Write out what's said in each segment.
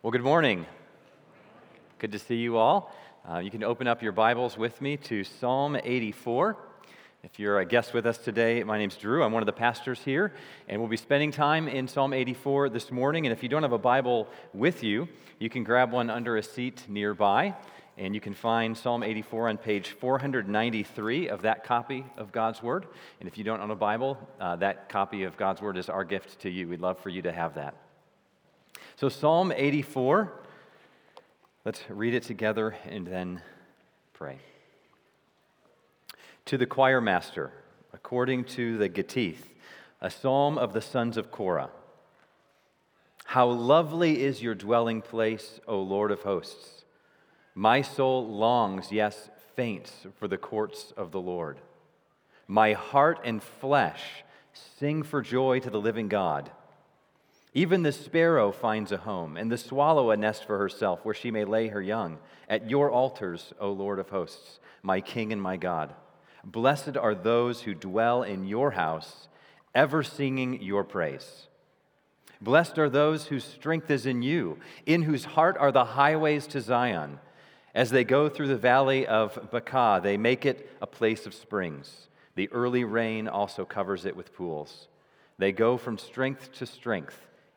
Well, good morning. Good to see you all. Uh, you can open up your Bibles with me to Psalm 84. If you're a guest with us today, my name's Drew. I'm one of the pastors here, and we'll be spending time in Psalm 84 this morning. And if you don't have a Bible with you, you can grab one under a seat nearby, and you can find Psalm 84 on page 493 of that copy of God's Word. And if you don't own a Bible, uh, that copy of God's Word is our gift to you. We'd love for you to have that. So, Psalm 84, let's read it together and then pray. To the choir master, according to the Gittith, a psalm of the sons of Korah. How lovely is your dwelling place, O Lord of hosts! My soul longs, yes, faints for the courts of the Lord. My heart and flesh sing for joy to the living God. Even the sparrow finds a home, and the swallow a nest for herself where she may lay her young. At your altars, O Lord of hosts, my King and my God. Blessed are those who dwell in your house, ever singing your praise. Blessed are those whose strength is in you, in whose heart are the highways to Zion. As they go through the valley of Baca, they make it a place of springs. The early rain also covers it with pools. They go from strength to strength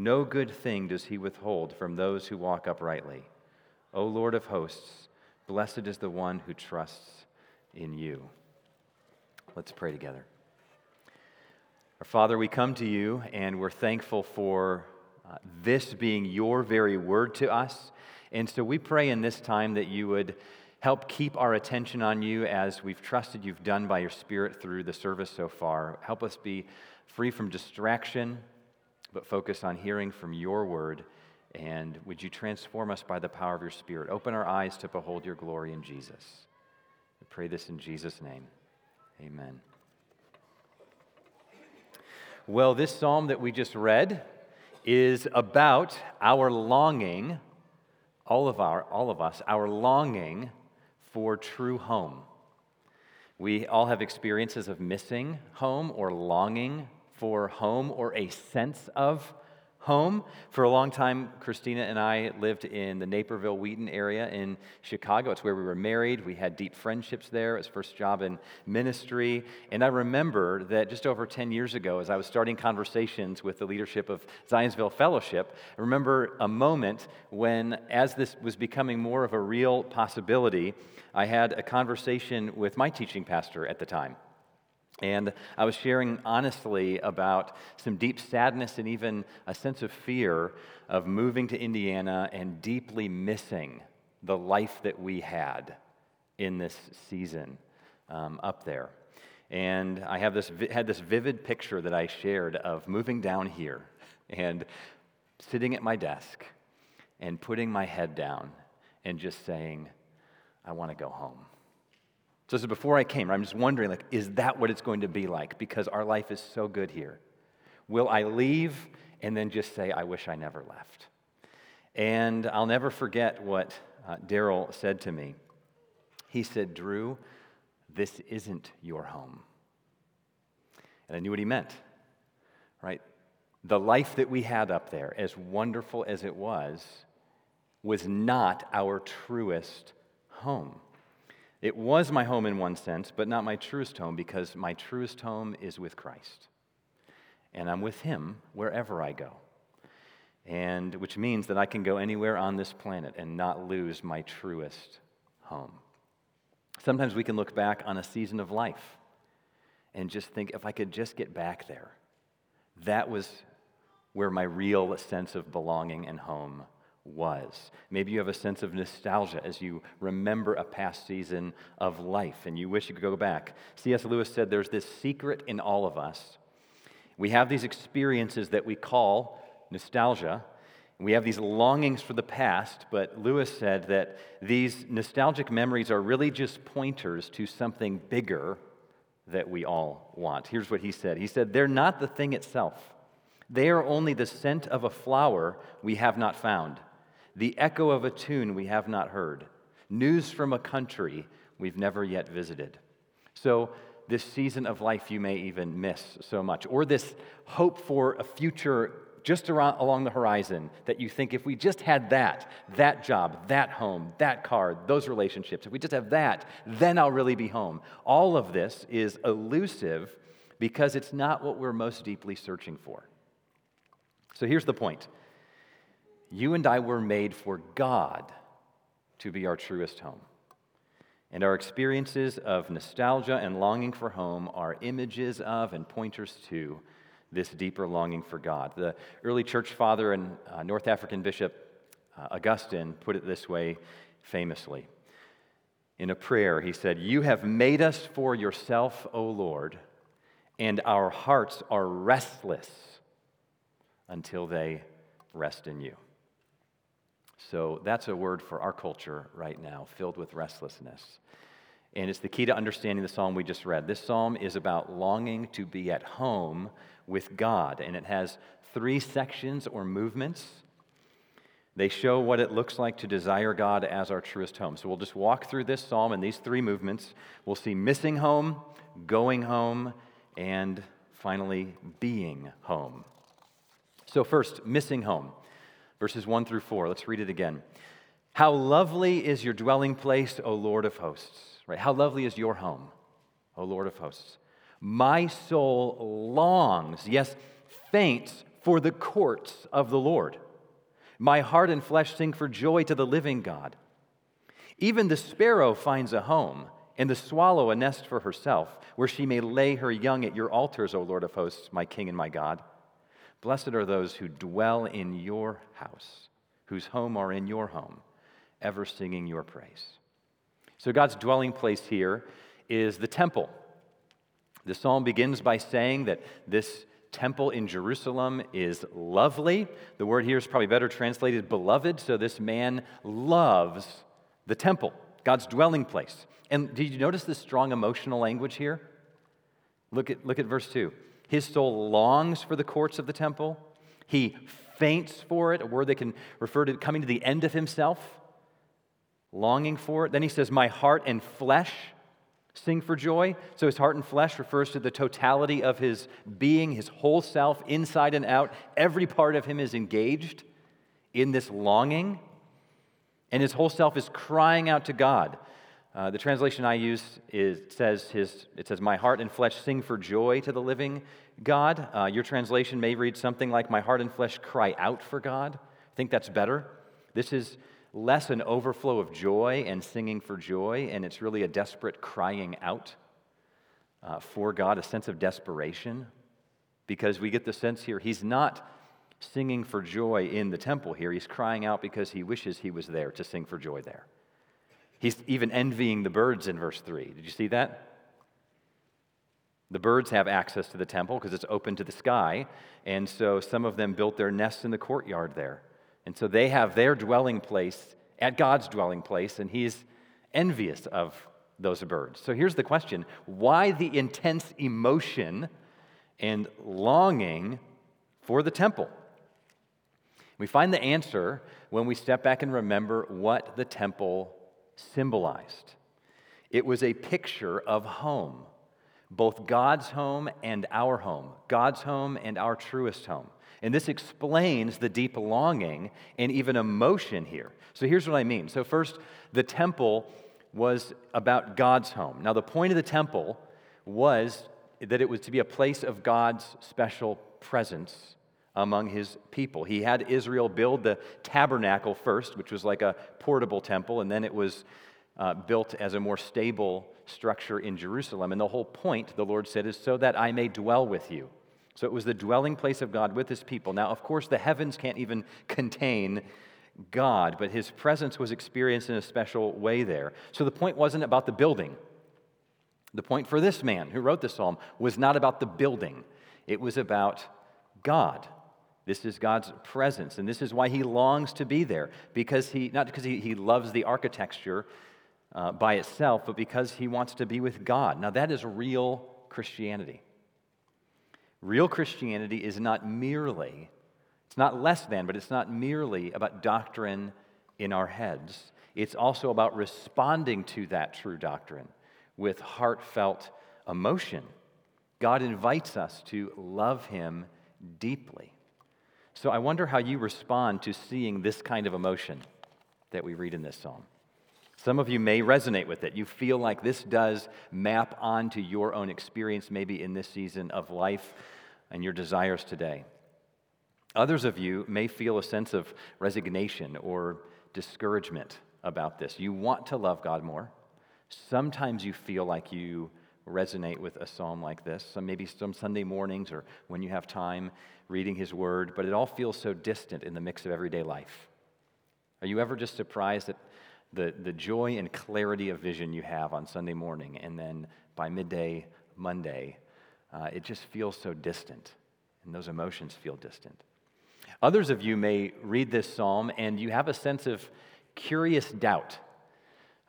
No good thing does he withhold from those who walk uprightly. O Lord of hosts, blessed is the one who trusts in you. Let's pray together. Our Father, we come to you and we're thankful for uh, this being your very word to us. And so we pray in this time that you would help keep our attention on you as we've trusted you've done by your Spirit through the service so far. Help us be free from distraction but focus on hearing from your word. And would you transform us by the power of your Spirit? Open our eyes to behold your glory in Jesus. We pray this in Jesus' name. Amen. Well, this psalm that we just read is about our longing, all of, our, all of us, our longing for true home. We all have experiences of missing home or longing for home or a sense of home. For a long time, Christina and I lived in the Naperville Wheaton area in Chicago. It's where we were married. We had deep friendships there. It was first job in ministry. And I remember that just over 10 years ago, as I was starting conversations with the leadership of Zionsville Fellowship, I remember a moment when, as this was becoming more of a real possibility, I had a conversation with my teaching pastor at the time. And I was sharing honestly about some deep sadness and even a sense of fear of moving to Indiana and deeply missing the life that we had in this season um, up there. And I have this, had this vivid picture that I shared of moving down here and sitting at my desk and putting my head down and just saying, I want to go home. So this is before I came. I'm just wondering, like, is that what it's going to be like? Because our life is so good here. Will I leave and then just say, I wish I never left? And I'll never forget what uh, Daryl said to me. He said, Drew, this isn't your home. And I knew what he meant, right? The life that we had up there, as wonderful as it was, was not our truest home. It was my home in one sense, but not my truest home because my truest home is with Christ. And I'm with Him wherever I go. And which means that I can go anywhere on this planet and not lose my truest home. Sometimes we can look back on a season of life and just think if I could just get back there, that was where my real sense of belonging and home was. Maybe you have a sense of nostalgia as you remember a past season of life and you wish you could go back. C.S. Lewis said there's this secret in all of us. We have these experiences that we call nostalgia, We have these longings for the past, but Lewis said that these nostalgic memories are really just pointers to something bigger that we all want. Here's what he said He said, They're not the thing itself, they are only the scent of a flower we have not found, the echo of a tune we have not heard, news from a country we've never yet visited. So, this season of life you may even miss so much, or this hope for a future just around, along the horizon that you think if we just had that, that job, that home, that car, those relationships, if we just have that, then I'll really be home. All of this is elusive because it's not what we're most deeply searching for. So here's the point you and I were made for God to be our truest home. And our experiences of nostalgia and longing for home are images of and pointers to this deeper longing for God. The early church father and uh, North African bishop uh, Augustine put it this way famously. In a prayer, he said, You have made us for yourself, O Lord, and our hearts are restless until they rest in you. So that's a word for our culture right now, filled with restlessness. And it's the key to understanding the psalm we just read. This psalm is about longing to be at home with God, and it has three sections or movements. They show what it looks like to desire God as our truest home. So we'll just walk through this psalm and these three movements. We'll see missing home, going home, and finally being home. So, first, missing home, verses 1 through 4. Let's read it again. How lovely is your dwelling place, O Lord of hosts. Right? How lovely is your home, O Lord of hosts. My soul longs, yes, faints for the courts of the Lord. My heart and flesh sing for joy to the living God. Even the sparrow finds a home, and the swallow a nest for herself, where she may lay her young at your altars, O Lord of hosts, my King and my God. Blessed are those who dwell in your house, whose home are in your home, ever singing your praise. So, God's dwelling place here is the temple. The psalm begins by saying that this temple in Jerusalem is lovely. The word here is probably better translated beloved. So this man loves the temple, God's dwelling place. And did you notice the strong emotional language here? Look at, look at verse 2. His soul longs for the courts of the temple. He faints for it, a word that can refer to coming to the end of himself, longing for it. Then he says, My heart and flesh sing for joy. So his heart and flesh refers to the totality of his being, his whole self, inside and out. Every part of him is engaged in this longing, and his whole self is crying out to God. Uh, the translation I use is, says his, it says, My heart and flesh sing for joy to the living God. Uh, your translation may read something like, My heart and flesh cry out for God. I think that's better. This is less an overflow of joy and singing for joy, and it's really a desperate crying out uh, for God, a sense of desperation, because we get the sense here he's not singing for joy in the temple here. He's crying out because he wishes he was there to sing for joy there. He's even envying the birds in verse 3. Did you see that? The birds have access to the temple because it's open to the sky, and so some of them built their nests in the courtyard there. And so they have their dwelling place at God's dwelling place, and he's envious of those birds. So here's the question why the intense emotion and longing for the temple? We find the answer when we step back and remember what the temple symbolized. It was a picture of home, both God's home and our home, God's home and our truest home. And this explains the deep longing and even emotion here. So here's what I mean. So, first, the temple was about God's home. Now, the point of the temple was that it was to be a place of God's special presence among his people. He had Israel build the tabernacle first, which was like a portable temple, and then it was uh, built as a more stable structure in Jerusalem. And the whole point, the Lord said, is so that I may dwell with you. So it was the dwelling place of God with his people. Now, of course, the heavens can't even contain God, but his presence was experienced in a special way there. So the point wasn't about the building. The point for this man who wrote the psalm was not about the building, it was about God. This is God's presence, and this is why he longs to be there. Because he, not because he, he loves the architecture uh, by itself, but because he wants to be with God. Now, that is real Christianity. Real Christianity is not merely, it's not less than, but it's not merely about doctrine in our heads. It's also about responding to that true doctrine with heartfelt emotion. God invites us to love Him deeply. So I wonder how you respond to seeing this kind of emotion that we read in this psalm. Some of you may resonate with it. You feel like this does map onto your own experience, maybe in this season of life and your desires today. Others of you may feel a sense of resignation or discouragement about this. You want to love God more. Sometimes you feel like you resonate with a psalm like this, so maybe some Sunday mornings or when you have time reading His Word, but it all feels so distant in the mix of everyday life. Are you ever just surprised at the, the joy and clarity of vision you have on Sunday morning, and then by midday, Monday, uh, it just feels so distant, and those emotions feel distant? Others of you may read this psalm and you have a sense of curious doubt.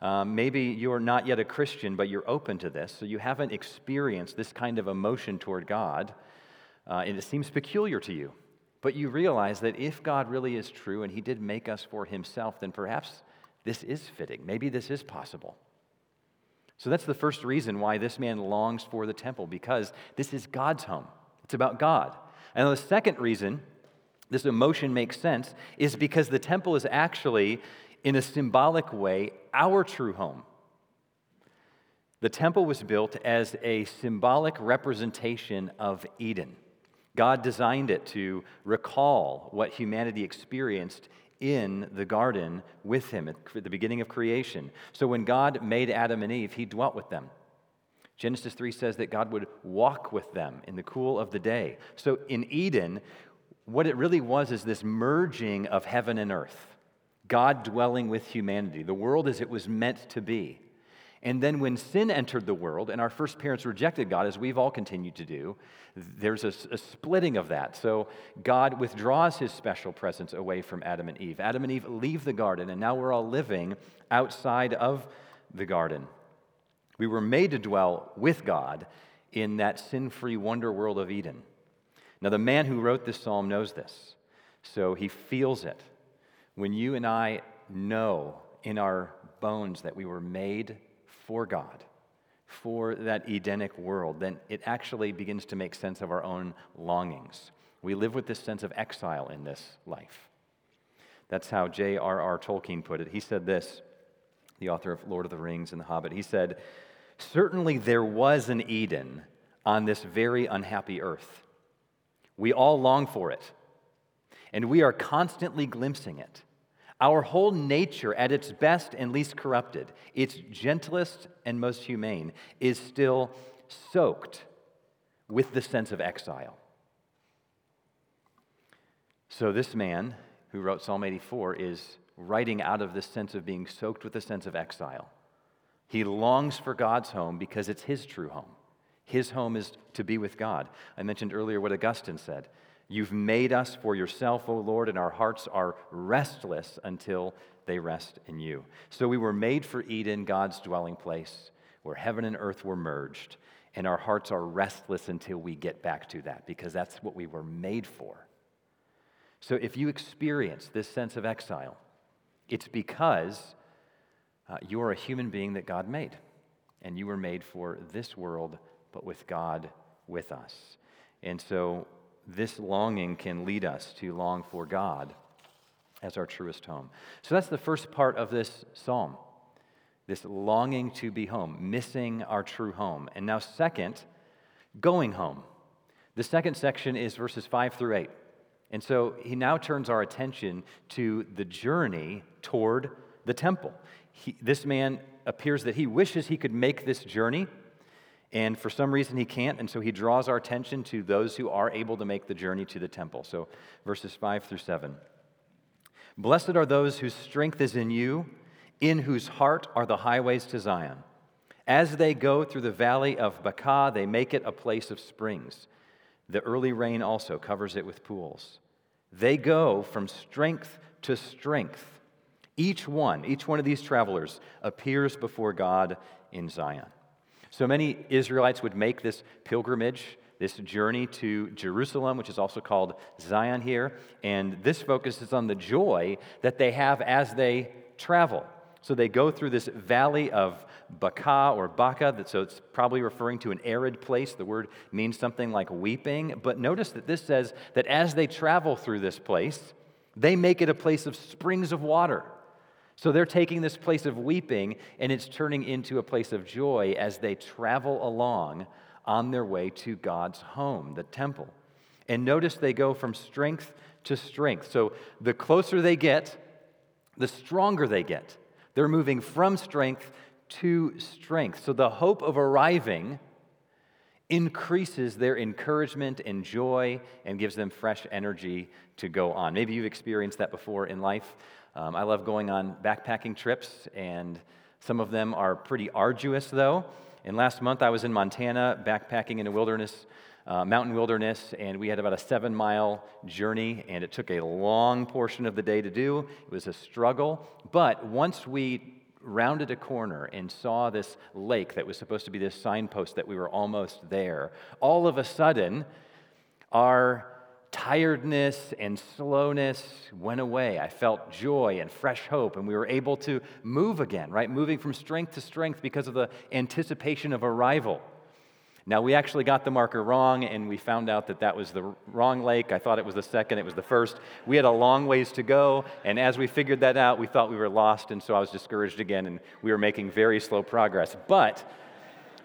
Um, maybe you're not yet a Christian, but you're open to this, so you haven't experienced this kind of emotion toward God, uh, and it seems peculiar to you. But you realize that if God really is true and He did make us for Himself, then perhaps this is fitting. Maybe this is possible. So that's the first reason why this man longs for the temple, because this is God's home. It's about God. And the second reason this emotion makes sense is because the temple is actually, in a symbolic way, our true home. The temple was built as a symbolic representation of Eden. God designed it to recall what humanity experienced in the garden with him at the beginning of creation. So when God made Adam and Eve, he dwelt with them. Genesis 3 says that God would walk with them in the cool of the day. So in Eden, what it really was is this merging of heaven and earth, God dwelling with humanity, the world as it was meant to be. And then when sin entered the world and our first parents rejected God, as we've all continued to do, there's a, a, splitting of that. So God withdraws his special presence away from Adam and Eve. Adam and Eve leave the garden, and now we're all living outside of the garden. We were made to dwell with God in that sin free wonder world of Eden. Now, the man who wrote this psalm knows this, so he feels it. When you and I know in our bones that we were made for God, for that Edenic world, then it actually begins to make sense of our own longings. We live with this sense of exile in this life. That's how J.R.R. Tolkien put it. He said this, the author of Lord of the Rings and The Hobbit. He said, Certainly there was an Eden on this very unhappy earth. We all long for it, and we are constantly glimpsing it. Our whole nature, at its best and least corrupted, its gentlest and most humane, is still soaked with the sense of exile. So, this man who wrote Psalm 84 is writing out of this sense of being soaked with the sense of exile. He longs for God's home because it's his true home. His home is to be with God. I mentioned earlier what Augustine said You've made us for yourself, O Lord, and our hearts are restless until they rest in you. So we were made for Eden, God's dwelling place, where heaven and earth were merged, and our hearts are restless until we get back to that, because that's what we were made for. So if you experience this sense of exile, it's because uh, you are a human being that God made, and you were made for this world but with God with us. And so this longing can lead us to long for God as our truest home. So that's the first part of this psalm this longing to be home, missing our true home. And now, second, going home. The second section is verses 5 through 8. And so he now turns our attention to the journey toward the temple. He, this man appears that he wishes he could make this journey and for some reason, he can't, and so he draws our attention to those who are able to make the journey to the temple. So, verses 5 through 7. Blessed are those whose strength is in you, in whose heart are the highways to Zion. As they go through the valley of Baca, they make it a place of springs. The early rain also covers it with pools. They go from strength to strength. Each one, each one of these travelers appears before God in Zion. So many Israelites would make this pilgrimage, this journey to Jerusalem, which is also called Zion here, and this focuses on the joy that they have as they travel. So they go through this valley of Baca or Baca, so it's probably referring to an arid place. The word means something like weeping. But notice that this says that as they travel through this place, they make it a place of springs of water. So they're taking this place of weeping and it's turning into a place of joy as they travel along on their way to God's home, the temple. And notice they go from strength to strength. So the closer they get, the stronger they get. They're moving from strength to strength. So the hope of arriving increases their encouragement and joy and gives them fresh energy to go on. Maybe you've experienced that before in life. Um, I love going on backpacking trips, and some of them are pretty arduous, though. And last month I was in Montana backpacking in a wilderness, uh, mountain wilderness, and we had about a seven mile journey, and it took a long portion of the day to do. It was a struggle. But once we rounded a corner and saw this lake that was supposed to be this signpost that we were almost there, all of a sudden, our tiredness and slowness went away. I felt joy and fresh hope, and we were able to move again, right? Moving from strength to strength because of the anticipation of arrival. Now, we actually got the marker wrong, and we found out that that was the wrong lake. I thought it was the second, it was the first. We had a long ways to go, and as we figured that out, we thought we were lost, and so I was discouraged again, and we were making very slow progress. But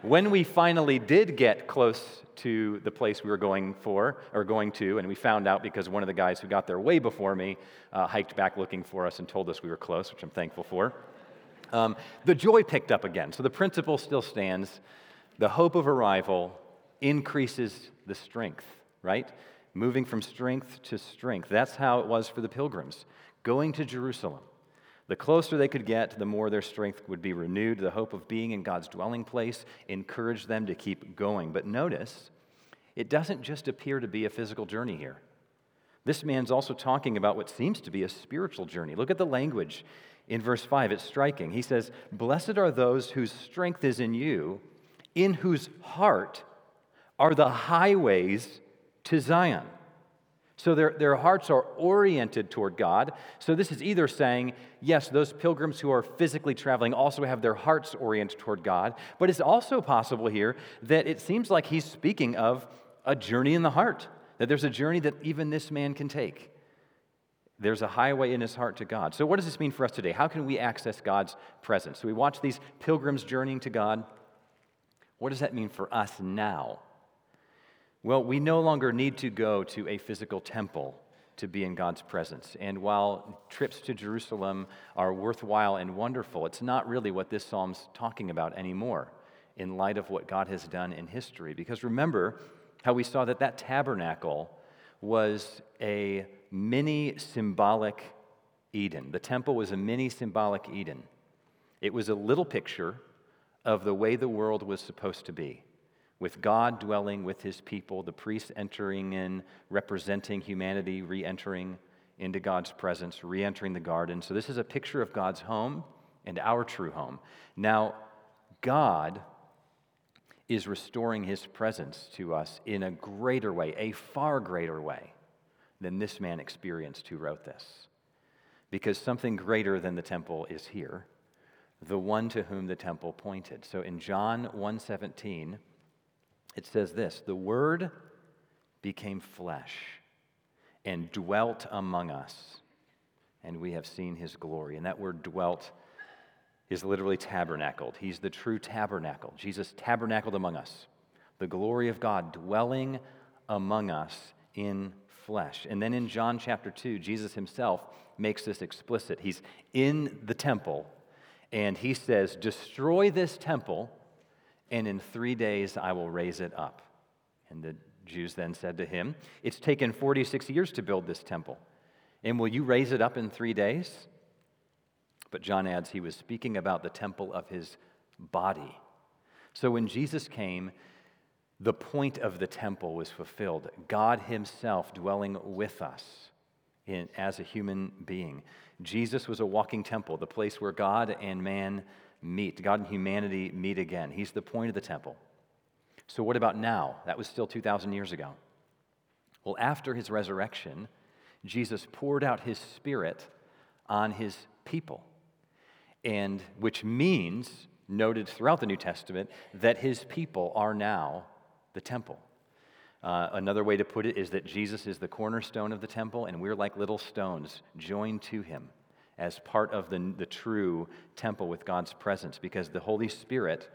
when we finally did get close to the place we were going for, or going to, and we found out because one of the guys who got there way before me uh, hiked back looking for us and told us we were close, which I'm thankful for. Um, the joy picked up again. So the principle still stands. The hope of arrival increases the strength, right? Moving from strength to strength. That's how it was for the pilgrims going to Jerusalem. The closer they could get, the more their strength would be renewed. The hope of being in God's dwelling place encouraged them to keep going. But notice, it doesn't just appear to be a physical journey here. This man's also talking about what seems to be a spiritual journey. Look at the language in verse 5. It's striking. He says, Blessed are those whose strength is in you, in whose heart are the highways to Zion. So their, their hearts are oriented toward God. So this is either saying, yes, those pilgrims who are physically traveling also have their hearts oriented toward God, but it's also possible here that it seems like he's speaking of a journey in the heart, that there's a journey that even this man can take. There's a highway in his heart to God. So, what does this mean for us today? How can we access God's presence? So, we watch these pilgrims journeying to God. What does that mean for us now? Well, we no longer need to go to a physical temple to be in God's presence. And while trips to Jerusalem are worthwhile and wonderful, it's not really what this psalm's talking about anymore in light of what God has done in history. Because remember how we saw that that tabernacle was a mini symbolic Eden. The temple was a mini symbolic Eden. It was a little picture of the way the world was supposed to be with God dwelling with his people, the priests entering in, representing humanity, re entering into God's presence, re entering the garden. So, this is a picture of God's home and our true home. Now, God is restoring his presence to us in a greater way, a far greater way than this man experienced who wrote this. Because something greater than the temple is here, the one to whom the temple pointed. So in John 1:17, it says this The Word became flesh and dwelt among us, and we have seen his glory. And that word dwelt is literally tabernacled. He's the true tabernacle. Jesus tabernacled among us, the glory of God dwelling among us in flesh. And then in John chapter 2, Jesus himself makes this explicit. He's in the temple, and he says, Destroy this temple and in three days I will raise it up. And the Jews then said to him, It's taken 46 years to build this temple, and will you raise it up in three days? But John adds he was speaking about the temple of his body. So when Jesus came, the point of the temple was fulfilled God Himself dwelling with us in, as a human being. Jesus was a walking temple, the place where God and man meet, God and humanity meet again. He's the point of the temple. So, what about now? That was still 2,000 years ago. Well, after his resurrection, Jesus poured out his spirit on his people, and which means, noted throughout the New Testament, that his people are now the temple. Uh, another way to put it is that Jesus is the cornerstone of the temple, and we're like little stones joined to him as part of the, the true temple with God's presence, because the Holy Spirit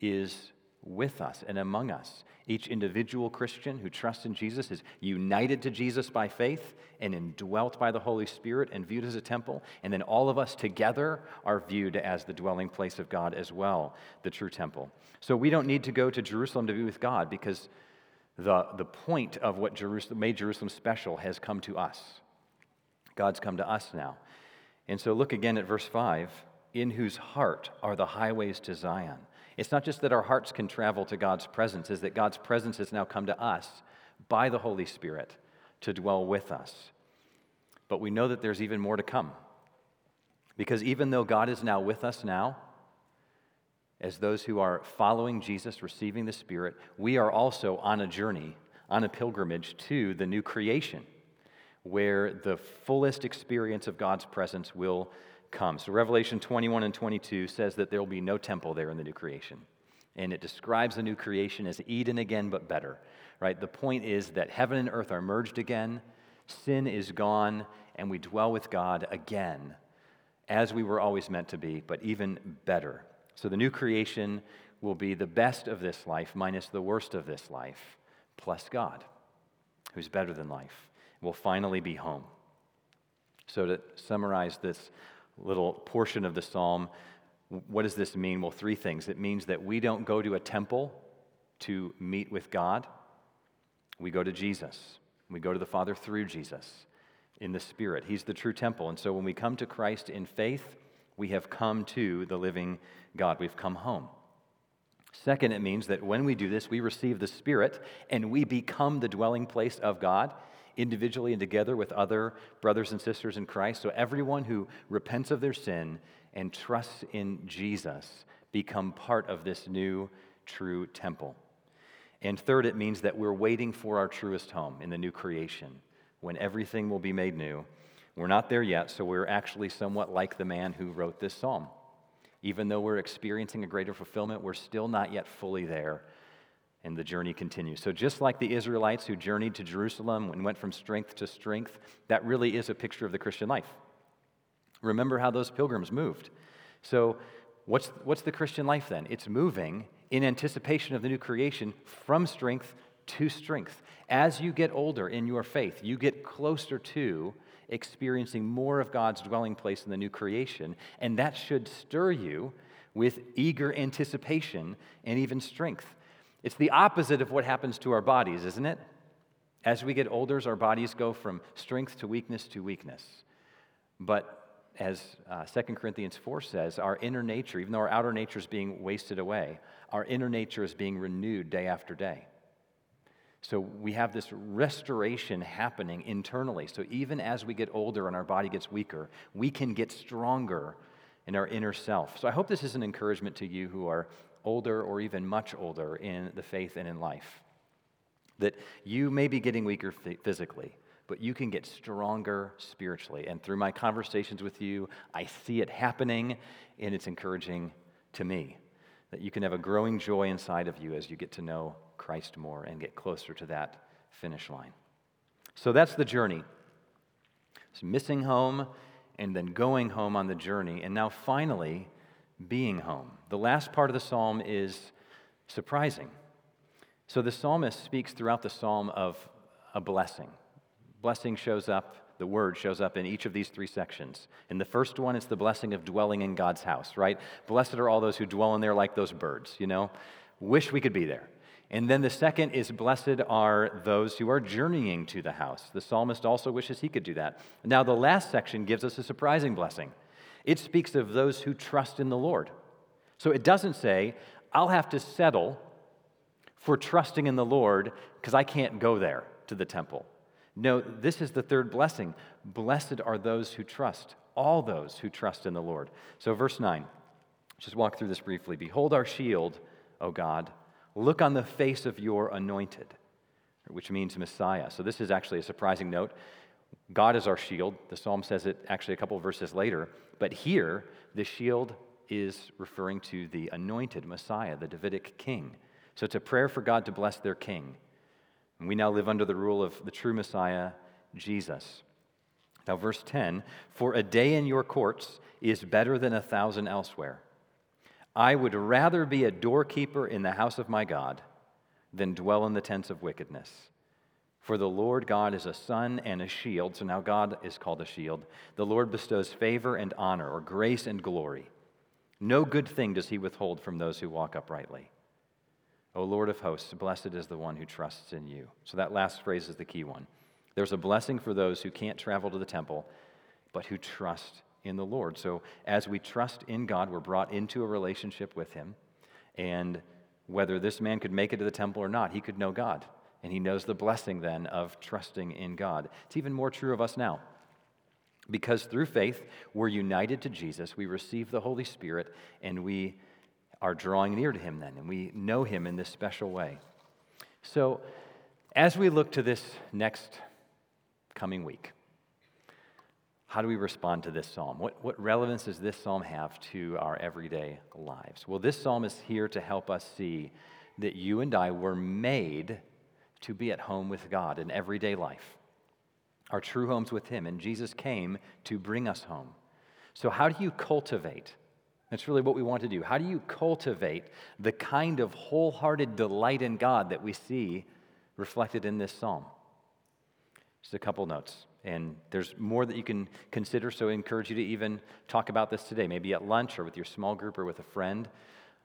is with us and among us. Each individual Christian who trusts in Jesus is united to Jesus by faith and indwelt by the Holy Spirit and viewed as a temple. And then all of us together are viewed as the dwelling place of God as well, the true temple. So we don't need to go to Jerusalem to be with God because the, the point of what Jerusalem, made Jerusalem special has come to us. God's come to us now. And so look again at verse 5 in whose heart are the highways to Zion. It's not just that our hearts can travel to God's presence, is that God's presence has now come to us by the Holy Spirit to dwell with us. But we know that there's even more to come. Because even though God is now with us now, as those who are following Jesus, receiving the Spirit, we are also on a journey, on a pilgrimage to the new creation, where the fullest experience of God's presence will come. So, Revelation 21 and 22 says that there will be no temple there in the new creation. And it describes the new creation as Eden again, but better, right? The point is that heaven and earth are merged again, sin is gone, and we dwell with God again, as we were always meant to be, but even better. So, the new creation will be the best of this life minus the worst of this life, plus God, who's better than life. We'll finally be home. So, to summarize this little portion of the psalm. What does this mean? Well, three things. It means that we don't go to a temple to meet with God, we go to Jesus. We go to the Father through Jesus in the Spirit. He's the true temple. And so when we come to Christ in faith, we have come to the living God. We've come home. Second, it means that when we do this, we receive the Spirit and we become the dwelling place of God individually and together with other brothers and sisters in Christ. So everyone who repents of their sin and trusts in Jesus become part of this new true temple. And third, it means that we're waiting for our truest home in the new creation when everything will be made new. We're not there yet, so we're actually somewhat like the man who wrote this psalm. Even though we're experiencing a greater fulfillment, we're still not yet fully there and the journey continues. So, just like the Israelites who journeyed to Jerusalem and went from strength to strength, that really is a picture of the Christian life. Remember how those pilgrims moved. So, what's, what's the Christian life then? It's moving in anticipation of the new creation from strength to strength. As you get older in your faith, you get closer to experiencing more of God's dwelling place in the new creation, and that should stir you with eager anticipation and even strength. It's the opposite of what happens to our bodies, isn't it? As we get older, our bodies go from strength to weakness to weakness. But as uh, 2 Corinthians 4 says, our inner nature, even though our outer nature is being wasted away, our inner nature is being renewed day after day. So we have this restoration happening internally. So even as we get older and our body gets weaker, we can get stronger in our inner self. So I hope this is an encouragement to you who are older or even much older in the faith and in life. That you may be getting weaker physically, but you can get stronger spiritually. And through my conversations with you, I see it happening, and it's encouraging to me that you can have a growing joy inside of you as you get to know Christ more and get closer to that finish line. So that's the journey. It's missing home and then going home on the journey. And now finally, being home. The last part of the psalm is surprising. So the psalmist speaks throughout the psalm of a blessing. Blessing shows up, the word shows up in each of these three sections. In the first one, it's the blessing of dwelling in God's house, right? Blessed are all those who dwell in there like those birds, you know? Wish we could be there. And then the second is, Blessed are those who are journeying to the house. The psalmist also wishes he could do that. Now, the last section gives us a surprising blessing. It speaks of those who trust in the Lord. So it doesn't say, I'll have to settle for trusting in the Lord because I can't go there to the temple. No, this is the third blessing. Blessed are those who trust, all those who trust in the Lord. So, verse 9, just walk through this briefly. Behold our shield, O God. Look on the face of your anointed, which means Messiah. So, this is actually a surprising note. God is our shield. The psalm says it actually a couple verses later. But here, the shield is referring to the anointed Messiah, the Davidic king. So it's a prayer for God to bless their king. And we now live under the rule of the true Messiah, Jesus. Now, verse 10 For a day in your courts is better than a thousand elsewhere. I would rather be a doorkeeper in the house of my God than dwell in the tents of wickedness. For the Lord God is a sun and a shield. So now God is called a shield. The Lord bestows favor and honor, or grace and glory. No good thing does he withhold from those who walk uprightly. O Lord of hosts, blessed is the one who trusts in you. So that last phrase is the key one. There's a blessing for those who can't travel to the temple, but who trust in the Lord. So as we trust in God, we're brought into a relationship with him. And whether this man could make it to the temple or not, he could know God. And he knows the blessing then of trusting in God. It's even more true of us now. Because through faith, we're united to Jesus, we receive the Holy Spirit, and we are drawing near to Him then, and we know Him in this special way. So, as we look to this next coming week, how do we respond to this psalm? What, what relevance does this psalm have to our everyday lives? Well, this psalm is here to help us see that you and I were made to be at home with God in everyday life our true homes with Him. And Jesus came to bring us home. So, how do you cultivate? That's really what we want to do. How do you cultivate the kind of wholehearted delight in God that we see reflected in this psalm? Just a couple notes. And there's more that you can consider, so I encourage you to even talk about this today, maybe at lunch or with your small group or with a friend.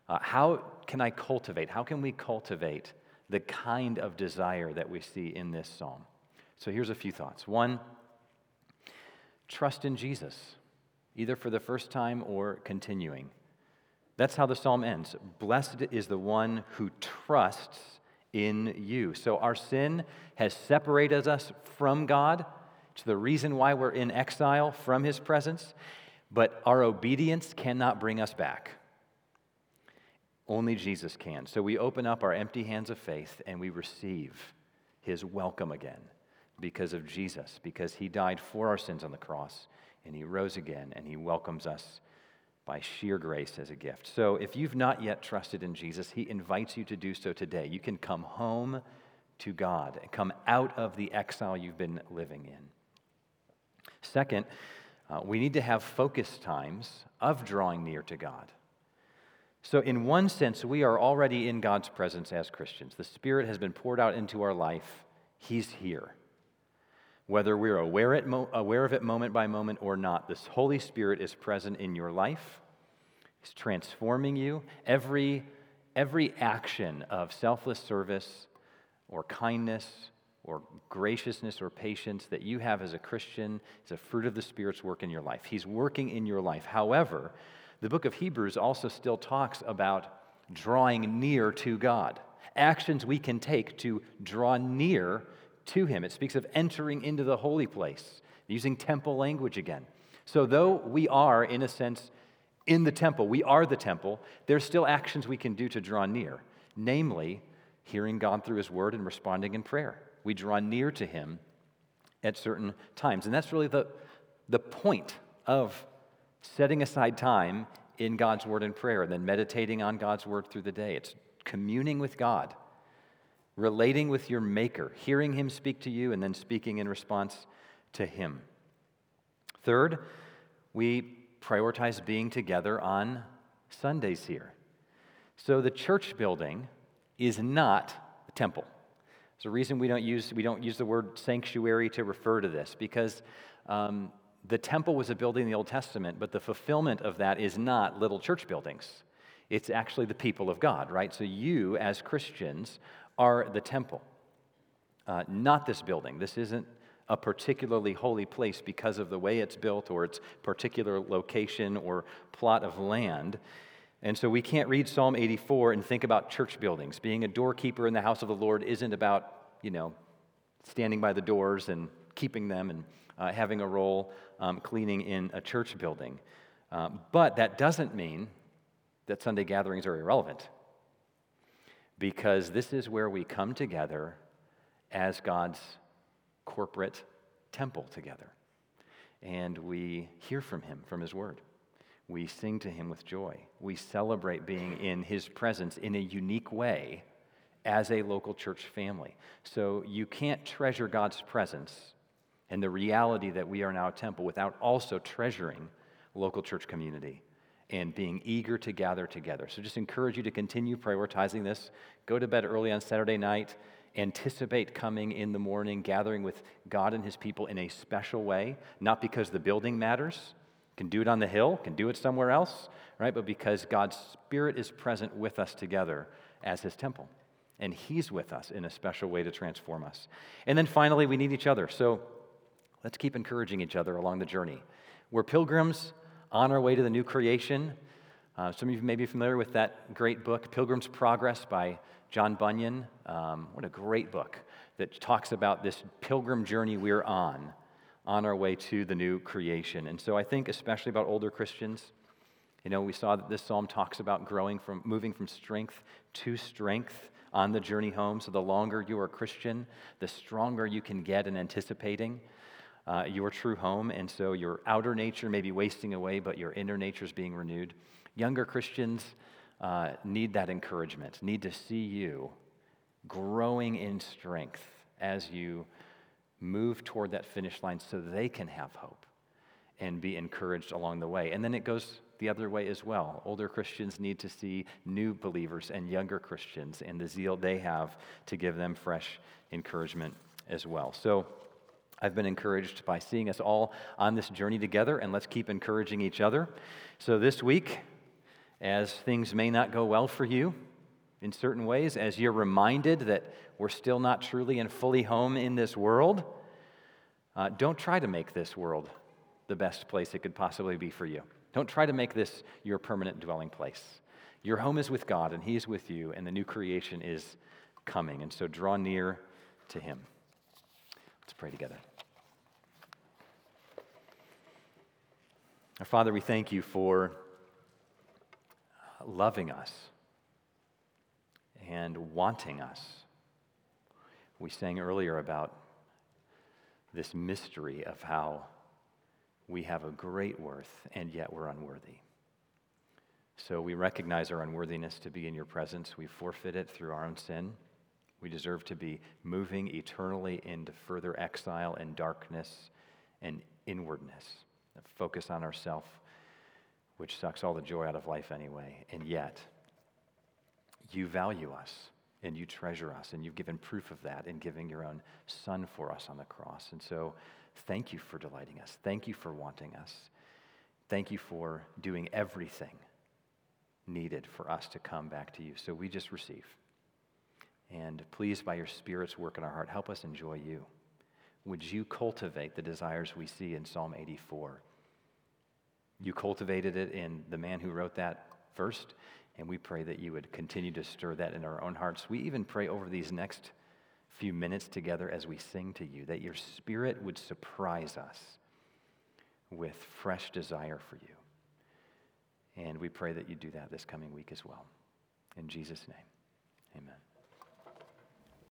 Uh, how can I cultivate? How can we cultivate the kind of desire that we see in this psalm? So here's a few thoughts. One, trust in Jesus, either for the first time or continuing. That's how the psalm ends. Blessed is the one who trusts in you. So our sin has separated us from God. It's the reason why we're in exile from his presence. But our obedience cannot bring us back. Only Jesus can. So we open up our empty hands of faith and we receive his welcome again because of Jesus, because he died for our sins on the cross and he rose again and he welcomes us by sheer grace as a gift. So if you've not yet trusted in Jesus, he invites you to do so today. You can come home to God and come out of the exile you've been living in. Second, uh, we need to have focus times of drawing near to God. So, in one sense, we are already in God's presence as Christians. The Spirit has been poured out into our life, He's here. Whether we're aware, mo- aware of it moment by moment or not, this Holy Spirit is present in your life. He's transforming you. Every, every action of selfless service or kindness or graciousness or patience that you have as a Christian is a fruit of the Spirit's work in your life. He's working in your life. However, the book of Hebrews also still talks about drawing near to God, actions we can take to draw near to him. It speaks of entering into the holy place, using temple language again. So, though we are, in a sense, in the temple, we are the temple, there's still actions we can do to draw near, namely, hearing God through his word and responding in prayer. We draw near to him at certain times. And that's really the, the point of setting aside time in God's word and prayer and then meditating on God's word through the day. It's communing with God relating with your Maker, hearing Him speak to you, and then speaking in response to Him. Third, we prioritize being together on Sundays here. So the church building is not a temple. There's a reason we don't use, we don't use the word sanctuary to refer to this, because um, the temple was a building in the Old Testament, but the fulfillment of that is not little church buildings. It's actually the people of God, right? So you, as Christians, are the temple, uh, not this building. This isn't a particularly holy place because of the way it's built or its particular location or plot of land. And so we can't read Psalm 84 and think about church buildings. Being a doorkeeper in the house of the Lord isn't about, you know, standing by the doors and keeping them and uh, having a role um, cleaning in a church building. Um, but that doesn't mean that Sunday gatherings are irrelevant because this is where we come together as God's corporate temple together. And we hear from Him, from His Word. We sing to Him with joy. We celebrate being in His presence in a unique way as a local church family. So you can't treasure God's presence and the reality that we are now a temple without also treasuring local church community and being eager to gather together. So just encourage you to continue prioritizing this. Go to bed early on Saturday night. Anticipate coming in the morning, gathering with God and his people in a special way, not because the building matters, can do it on the hill, can do it somewhere else, right? But because God's Spirit is present with us together as his temple. And he's with us in a special way to transform us. And then finally, we need each other. So let's keep encouraging each other along the journey. We're pilgrims on our way to the new creation. Uh, some of you may be familiar with that great book, Pilgrim's Progress by John Bunyan. Um, what a great book that talks about this pilgrim journey we're on, on our way to the new creation. And so I think, especially about older Christians, you know, we saw that this psalm talks about growing from moving from strength to strength on the journey home. So the longer you are a Christian, the stronger you can get in anticipating uh, your true home. And so your outer nature may be wasting away, but your inner nature is being renewed. Younger Christians uh, need that encouragement, need to see you growing in strength as you move toward that finish line so they can have hope and be encouraged along the way. And then it goes the other way as well. Older Christians need to see new believers and younger Christians and the zeal they have to give them fresh encouragement as well. So, I've been encouraged by seeing us all on this journey together, and let's keep encouraging each other. So, this week, as things may not go well for you in certain ways, as you're reminded that we're still not truly and fully home in this world, uh, don't try to make this world the best place it could possibly be for you. Don't try to make this your permanent dwelling place. Your home is with God, and He is with you, and the new creation is coming. And so draw near to Him. Let's pray together. Our Father, we thank you for uh, loving us and wanting us. We sang earlier about this mystery of how we have a great worth and yet we're unworthy. So we recognize our unworthiness to be in your presence. We forfeit it through our own sin. We deserve to be moving eternally into further exile and darkness and inwardness, a focus on ourself, which sucks all the joy out of life anyway. And yet, you value us and you treasure us, and you've given proof of that in giving your own Son for us on the cross. And so, thank you for delighting us. Thank you for wanting us. Thank you for doing everything needed for us to come back to you. So we just receive. And please, by your Spirit's work in our heart, help us enjoy you. Would you cultivate the desires we see in Psalm 84? You cultivated it in the man who wrote that first, and we pray that you would continue to stir that in our own hearts. We even pray over these next few minutes together as we sing to you, that your Spirit would surprise us with fresh desire for you. And we pray that you do that this coming week as well. In Jesus' name, amen.